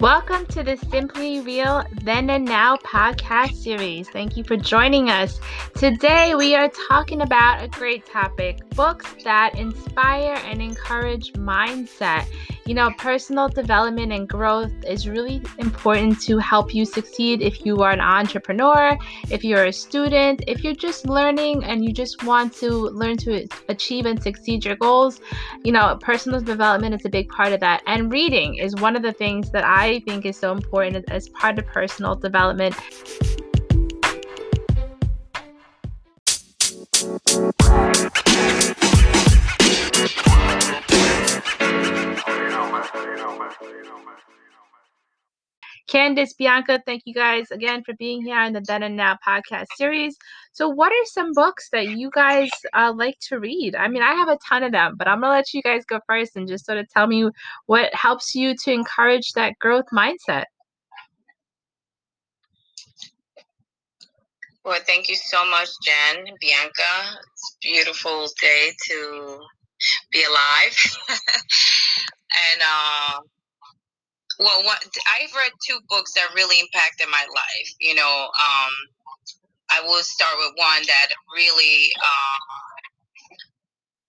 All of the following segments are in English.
Welcome to the Simply Real Then and Now podcast series. Thank you for joining us. Today, we are talking about a great topic books that inspire and encourage mindset. You know, personal development and growth is really important to help you succeed if you are an entrepreneur, if you're a student, if you're just learning and you just want to learn to achieve and succeed your goals. You know, personal development is a big part of that. And reading is one of the things that I think is so important as part of personal development. Candace, Bianca, thank you guys again for being here on the Then and Now podcast series. So, what are some books that you guys uh, like to read? I mean, I have a ton of them, but I'm going to let you guys go first and just sort of tell me what helps you to encourage that growth mindset. Well, thank you so much, Jen, Bianca. It's a beautiful day to be alive. and, uh, well, what, I've read two books that really impacted my life. You know, um, I will start with one that really uh,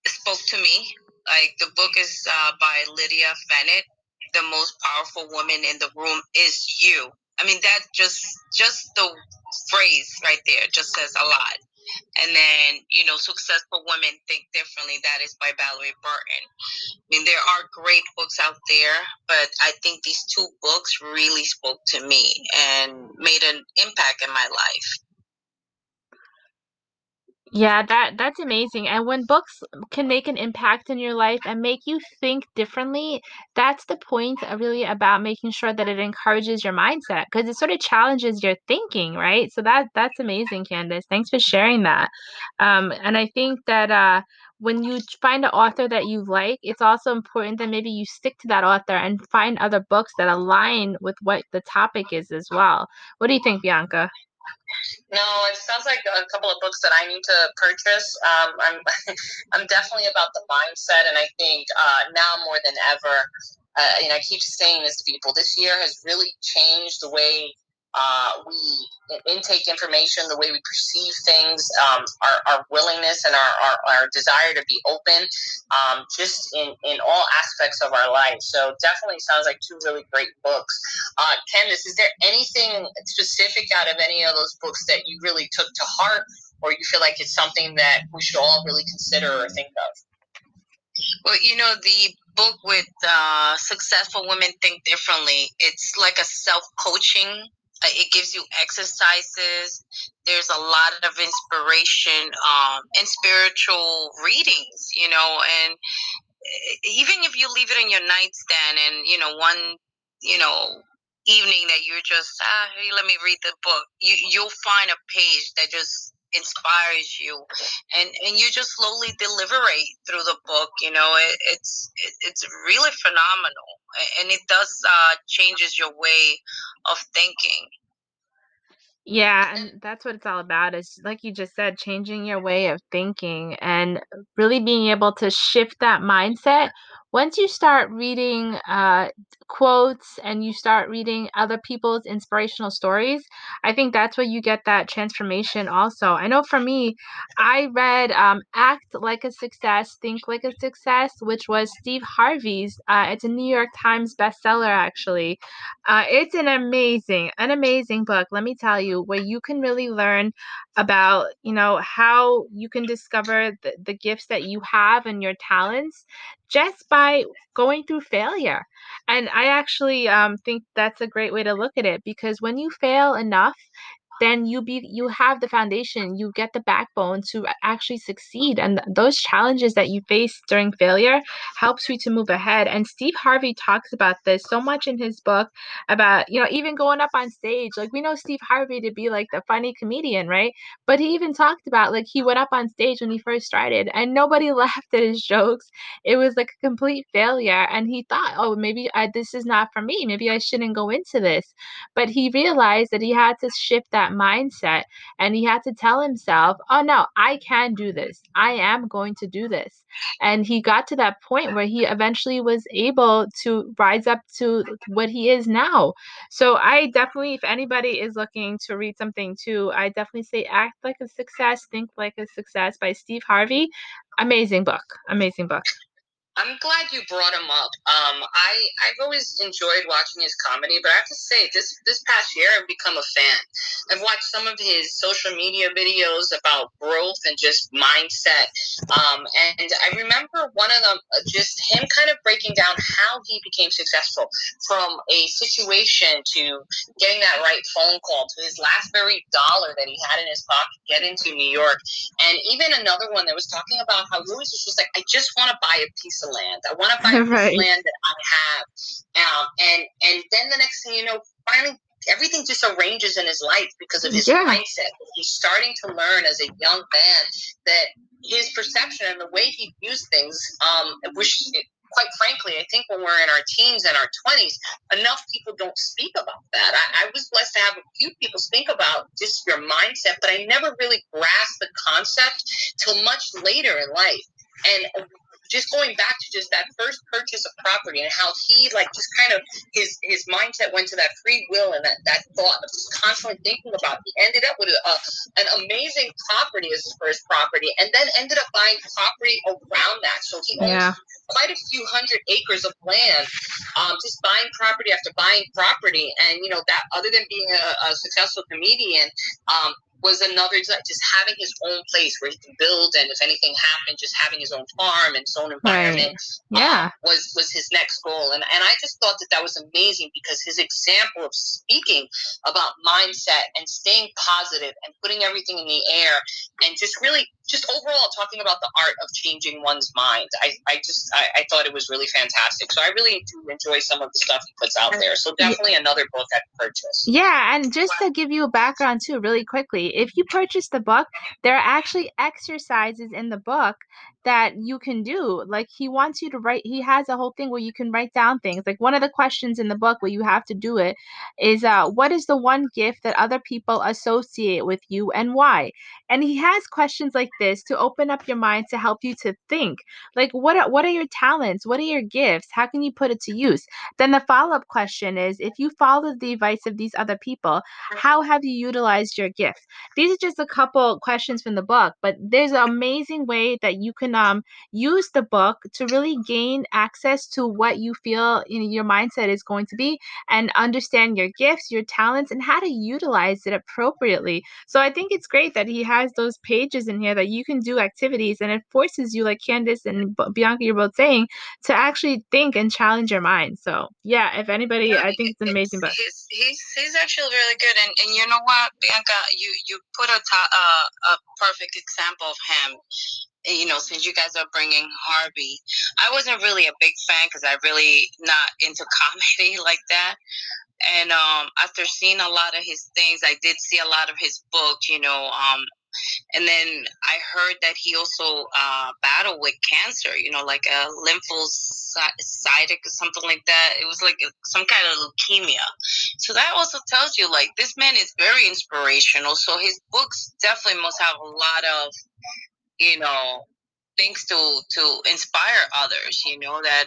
spoke to me. Like the book is uh, by Lydia Fenet The most powerful woman in the room is you. I mean, that just just the phrase right there just says a lot. And then, you know, Successful Women Think Differently, that is by Valorie Burton. I mean, there are great books out there, but I think these two books really spoke to me and made an impact in my life. Yeah, that that's amazing. And when books can make an impact in your life and make you think differently, that's the point really about making sure that it encourages your mindset because it sort of challenges your thinking, right? So that that's amazing, Candace. Thanks for sharing that. Um, and I think that uh, when you find an author that you like, it's also important that maybe you stick to that author and find other books that align with what the topic is as well. What do you think, Bianca? No, it sounds like a couple of books that I need to purchase. Um, I'm, I'm definitely about the mindset, and I think uh, now more than ever, uh, know, I keep saying this to people. This year has really changed the way uh, we intake information, the way we perceive things, um, our, our willingness and our, our, our, desire to be open, um, just in, in all aspects of our life. So definitely sounds like two really great books. Uh, Candace, is there anything specific out of any of those books that you really took to heart or you feel like it's something that we should all really consider or think of? Well, you know, the book with uh, Successful Women Think Differently, it's like a self coaching it gives you exercises. There's a lot of inspiration um, and spiritual readings, you know, and even if you leave it in your nightstand and, you know, one, you know, evening that you're just, ah, hey, let me read the book, you, you'll find a page that just inspires you and and you just slowly deliberate through the book you know it, it's it, it's really phenomenal and it does uh changes your way of thinking yeah, and that's what it's all about is like you just said, changing your way of thinking and really being able to shift that mindset. Once you start reading uh, quotes and you start reading other people's inspirational stories, I think that's where you get that transformation also. I know for me, I read um, Act Like a Success, Think Like a Success, which was Steve Harvey's. Uh, it's a New York Times bestseller, actually. Uh, it's an amazing, an amazing book, let me tell you, where you can really learn about, you know, how you can discover the, the gifts that you have and your talents just by going through failure. And I actually um, think that's a great way to look at it because when you fail enough, then you be you have the foundation you get the backbone to actually succeed and those challenges that you face during failure helps you to move ahead and steve harvey talks about this so much in his book about you know even going up on stage like we know steve harvey to be like the funny comedian right? But he even talked about like he went up on stage when he first started and nobody laughed at his jokes. It was like a complete failure and he thought oh maybe I, this is not for me. Maybe i shouldn't go into this. But he realized that he had to shift that that mindset and he had to tell himself, "Oh no, I can do this. I am going to do this." And he got to that point where he eventually was able to rise up to what he is now. So I definitely if anybody is looking to read something too, I definitely say Act Like a Success, Think Like a Success by Steve Harvey. Amazing book. Amazing book. I'm glad you brought him up. Um, I I've always enjoyed watching his comedy, but I have to say this this past year I've become a fan. I've watched some of his social media videos about growth and just mindset. Um, and I remember one of them, uh, just him kind of breaking down how he became successful from a situation to getting that right phone call to his last very dollar that he had in his pocket, getting to New York, and even another one that was talking about how Louis was just like, I just want to buy a piece of land. I want to buy right. land that I have. Um, and and then the next thing you know, finally everything just arranges in his life because of his yeah. mindset. He's starting to learn as a young man that his perception and the way he views things, um, which quite frankly, I think when we're in our teens and our 20s, enough people don't speak about that. I, I, was blessed to have a few people speak about just your mindset, but I never really grasped the concept till much later in life. And just going back to just that first purchase of property and how he like just kind of his his mindset went to that free will and that, that thought of just constantly thinking about it. he ended up with a, an amazing property as his first property and then ended up buying property around that so he owns yeah. quite a few hundred acres of land um, just buying property after buying property and you know that other than being a, a successful comedian um, was another just having his own place where he can build and if anything happened just having his own farm and his own environment right. yeah um, was was his next goal and and i just thought that that was amazing because his example of speaking about mindset and staying positive and putting everything in the air and just really just overall talking about the art of changing one's mind i i just i, I thought it was really fantastic so i really do enjoy some of the stuff he puts out there so definitely another book i'd purchase yeah and just to give you a background too really quickly if you purchase the book, there are actually exercises in the book that you can do. Like he wants you to write, he has a whole thing where you can write down things. Like one of the questions in the book where you have to do it is uh, what is the one gift that other people associate with you and why? And he has questions like this to open up your mind to help you to think. Like what are, what are your talents? What are your gifts? How can you put it to use? Then the follow-up question is if you followed the advice of these other people, how have you utilized your gift? These are just a couple questions from the book, but there's an amazing way that you can um, use the book to really gain access to what you feel know, your mindset is going to be and understand your gifts, your talents, and how to utilize it appropriately. So I think it's great that he has those pages in here that you can do activities and it forces you, like Candace and Bianca, you're both saying, to actually think and challenge your mind. So yeah, if anybody, yeah, I think it's an amazing book. He's, he's, he's actually really good. And, and you know what, Bianca, you, you put a, uh, a perfect example of him you know, since you guys are bringing Harvey, I wasn't really a big fan because I really not into comedy like that. And um, after seeing a lot of his things, I did see a lot of his books, you know. Um, and then I heard that he also uh, battled with cancer, you know, like a lymphocytic or something like that. It was like some kind of leukemia. So that also tells you, like, this man is very inspirational. So his books definitely must have a lot of you know, things to to inspire others. You know that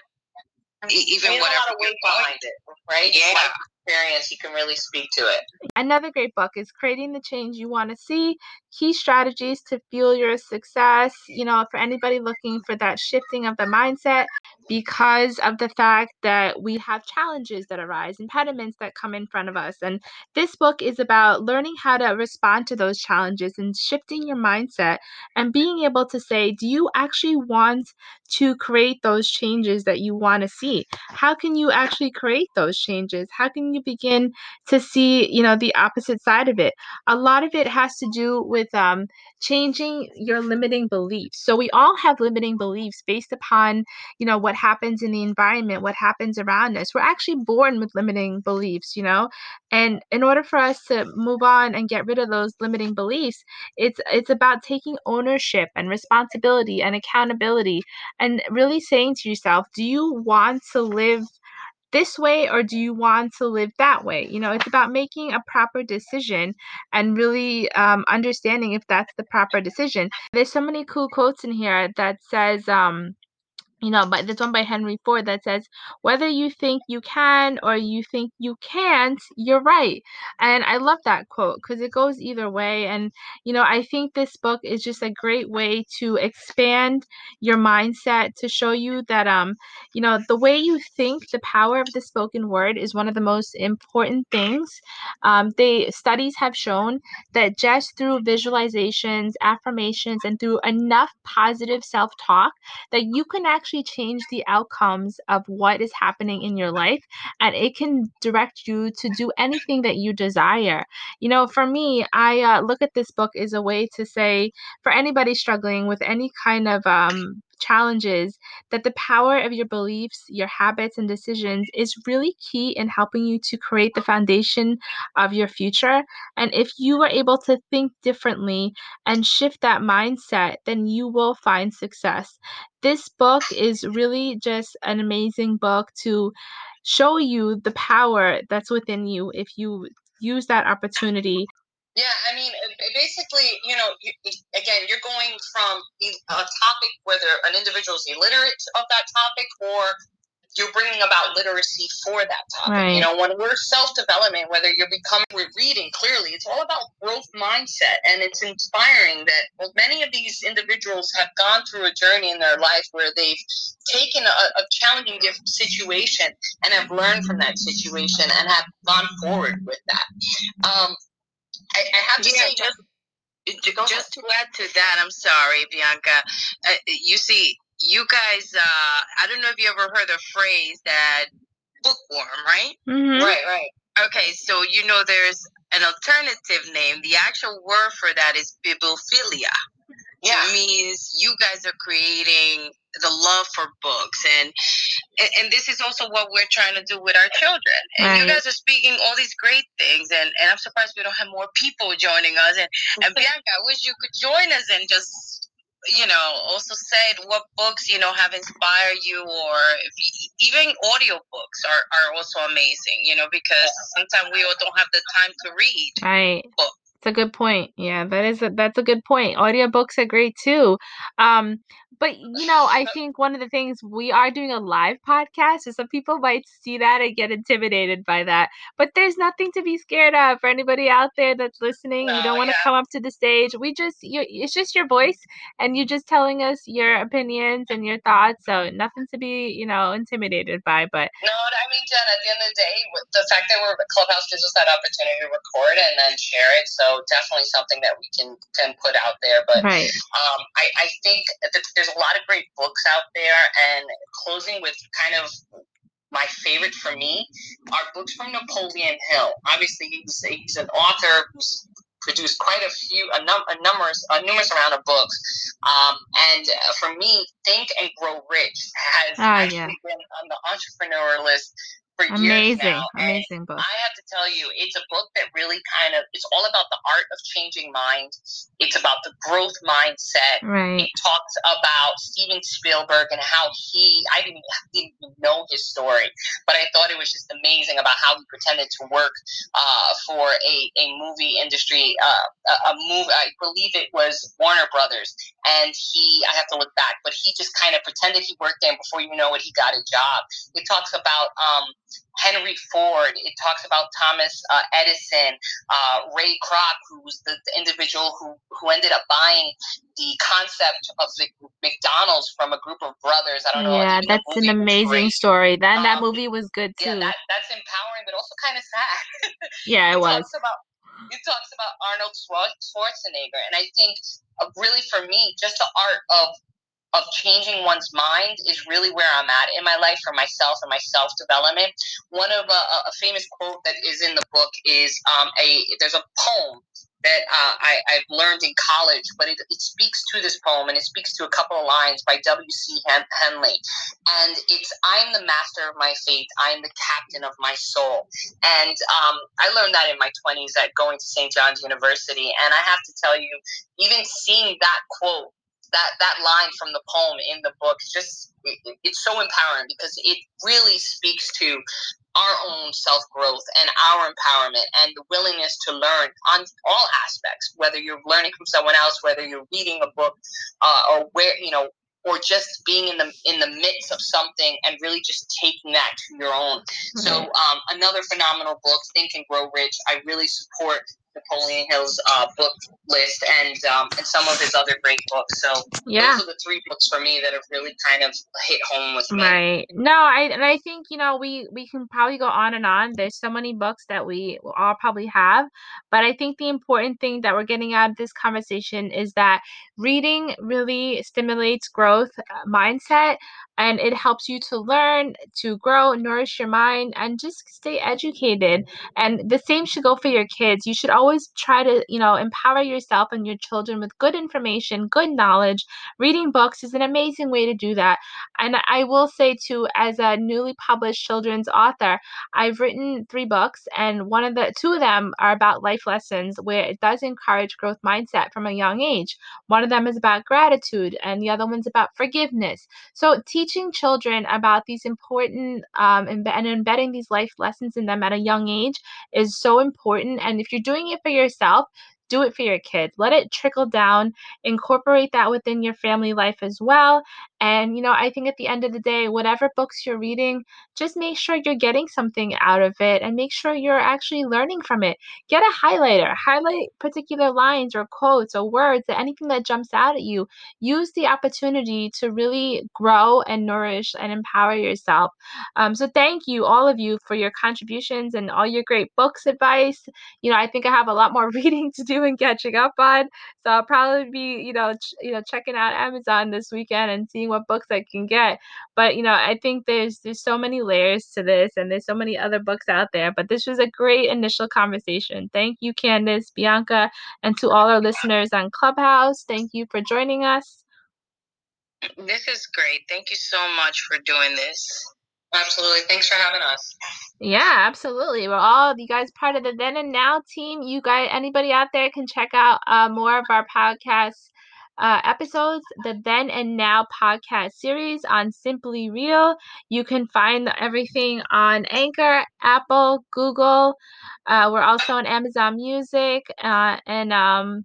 even whatever a lot of weight behind it, right? Yeah. Like experience, you can really speak to it. Another great book is Creating the Change You Want to See Key Strategies to Fuel Your Success. You know, for anybody looking for that shifting of the mindset, because of the fact that we have challenges that arise, impediments that come in front of us. And this book is about learning how to respond to those challenges and shifting your mindset and being able to say, do you actually want to create those changes that you want to see? How can you actually create those changes? How can you begin to see, you know, the opposite side of it? A lot of it has to do with um, changing your limiting beliefs. So we all have limiting beliefs based upon, you know, what happens in the environment, what happens around us. We're actually born with limiting beliefs, you know? And in order for us to move on and get rid of those limiting beliefs, it's it's about taking ownership and responsibility and accountability and really saying to yourself, do you want to live this way or do you want to live that way? You know, it's about making a proper decision and really um, understanding if that's the proper decision. There's so many cool quotes in here that says, um, you know, but there's one by Henry Ford that says, whether you think you can or you think you can't, you're right. And I love that quote because it goes either way. And, you know, I think this book is just a great way to expand your mindset to show you that, um, you know, the way you think, the power of the spoken word is one of the most important things. Um, they studies have shown that just through visualizations, affirmations, and through enough positive self talk, that you can actually actually change the outcomes of what is happening in your life and it can direct you to do anything that you desire. You know, for me, I uh, look at this book as a way to say for anybody struggling with any kind of um, challenges that the power of your beliefs, your habits, and decisions is really key in helping you to create the foundation of your future. And if you are able to think differently and shift that mindset, then you will find success. This book is really just an amazing book to show you the power that's within you if you use that opportunity yeah, I mean, basically, you know, you, again, you're going from a topic whether an individual is illiterate of that topic or you're bringing about literacy for that topic. Right. You know, when we're self development, whether you're becoming reading clearly, it's all about growth mindset, and it's inspiring that well, many of these individuals have gone through a journey in their life where they've taken a, a challenging situation and have learned from that situation and have gone forward with that. Um, I, I have to yeah, say, just, just to add to that, I'm sorry, Bianca. Uh, you see, you guys, uh, I don't know if you ever heard the phrase that bookworm, right? Mm-hmm. Right, right. Okay, so you know there's an alternative name. The actual word for that is bibliophilia. Yeah. It means you guys are creating the love for books and and, and, this is also what we're trying to do with our children. And right. you guys are speaking all these great things, and, and I'm surprised we don't have more people joining us. And, and Bianca, I wish you could join us and just, you know, also said what books, you know, have inspired you, or you, even audio books are, are also amazing, you know, because sometimes we all don't have the time to read right. books. It's a good point. Yeah, that is a, that's a good point. Audiobooks are great too. Um, but you know, I think one of the things we are doing a live podcast, so some people might see that and get intimidated by that. But there's nothing to be scared of for anybody out there that's listening. No, you don't want to yeah. come up to the stage. We just, you, it's just your voice, and you're just telling us your opinions and your thoughts. So nothing to be, you know, intimidated by. But no, I mean, Jen, at the end of the day, the fact that we're Clubhouse gives us that opportunity to record and then share it. So definitely something that we can can put out there. But right. um, I, I think that there's a lot of great books out there, and closing with kind of my favorite for me are books from Napoleon Hill. Obviously, he's, he's an author who's produced quite a few, a, num- a numerous, a numerous amount of books. Um, and for me, Think and Grow Rich has oh, actually yeah. been on the entrepreneur list for amazing, years now. Amazing book. I have to tell you, it's a book that really kind of it's all about the art of changing mind. It's about the growth mindset. Right. It talks about Steven Spielberg and how he I didn't even know his story, but I thought it was just amazing about how he pretended to work uh, for a, a movie industry, uh, a, a movie. I believe it was Warner Brothers, and he I have to look back, but he just kind of pretended he worked there. before you know it, he got a job. It talks about um, Henry Ford. It talks about Thomas uh, Edison, uh, Ray Kroc, who's the, the, individual who, who ended up buying the concept of the McDonald's from a group of brothers. I don't know. Yeah, that's an amazing story. That um, that movie was good too. Yeah, that, that's empowering, but also kind of sad. yeah, it, it was. Talks about, it talks about Arnold Schwarzenegger, and I think uh, really for me, just the art of of changing one's mind is really where I'm at in my life for myself and my self development. One of a, uh, a, famous quote that is in the book is um, a there's a poem that uh, I, have learned in college, but it, it, speaks to this poem and it speaks to a couple of lines by W.E. Henley. And it's I'm the master of my fate, I am the captain of my soul. And um, I learned that in my 20s at going to St. John's University. And I have to tell you, even seeing that quote that that line from the poem in the book just it, it's so empowering because it really speaks to our own self growth and our empowerment and the willingness to learn on all aspects whether you're learning from someone else whether you're reading a book uh, or where you know or just being in the in the midst of something and really just taking that to your own. Mm-hmm. So um, another phenomenal book, Think and Grow Rich. I really support Napoleon Hill's uh, book list and um, and some of his other great books. So yeah. those are the three books for me that have really kind of hit home with me. Right. No, I and I think you know we we can probably go on and on. There's so many books that we all probably have, but I think the important thing that we're getting out of this conversation is that reading really stimulates growth uh, mindset and it helps you to learn, to grow, nourish your mind, and just stay educated. And the same should go for your kids. You should always try to, you know, empower yourself and your children with good information, good knowledge. Reading books is an amazing way to do that. And I will say too, as a newly published children's author, I've written three books, and one of the two of them are about life lessons where it does encourage growth mindset from a young age. One of them is about gratitude, and the other one's about forgiveness. So teaching children about these important um, and embedding these life lessons in them at a young age is so important. And if you're doing it for yourself, do it for your kids. Let it trickle down, incorporate that within your family life as well. And, you know, I think at the end of the day, whatever books you're reading, just make sure you're getting something out of it and make sure you're actually learning from it. Get a highlighter, highlight particular lines or quotes or words, or anything that jumps out at you. Use the opportunity to really grow and nourish and empower yourself. Um, so, thank you, all of you, for your contributions and all your great books advice. You know, I think I have a lot more reading to do and catching up on. So I'll probably be, you know, ch- you know, checking out Amazon this weekend and seeing what books I can get. But you know, I think there's there's so many layers to this, and there's so many other books out there. But this was a great initial conversation. Thank you, Candace, Bianca, and to all our listeners on Clubhouse. Thank you for joining us. This is great. Thank you so much for doing this. Absolutely. Thanks for having us. Yeah, absolutely. We're all you guys part of the Then and Now team. You guys, anybody out there can check out uh, more of our podcast uh, episodes, the Then and Now podcast series on Simply Real. You can find everything on Anchor, Apple, Google. Uh, we're also on Amazon Music uh, and um,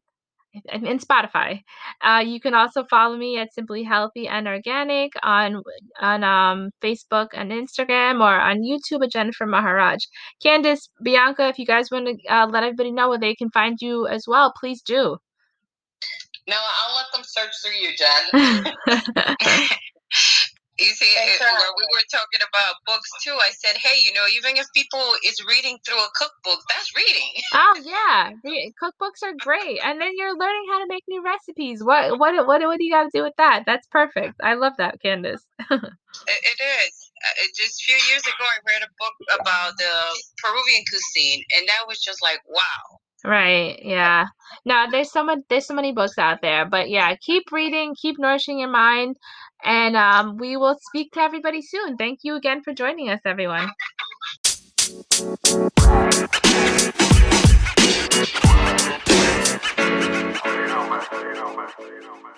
and Spotify. Uh, you can also follow me at Simply Healthy and Organic on on um, Facebook and Instagram or on YouTube at Jennifer Maharaj. Candace, Bianca, if you guys want to uh, let everybody know where they can find you as well, please do. No, I'll let them search through you, Jen. You see, it, where we were talking about books too, I said, hey, you know, even if people is reading through a cookbook, that's reading. Oh yeah, cookbooks are great, and then you're learning how to make new recipes. What what what what do you got to do with that? That's perfect. I love that, Candace. it, it is. Uh, just a few years ago, I read a book about the Peruvian cuisine, and that was just like, wow. Right. Yeah. Now there's so much there's so many books out there. But yeah, keep reading, keep nourishing your mind, and um, we will speak to everybody soon. Thank you again for joining us, everyone. You know, man. You know, man. You know, man.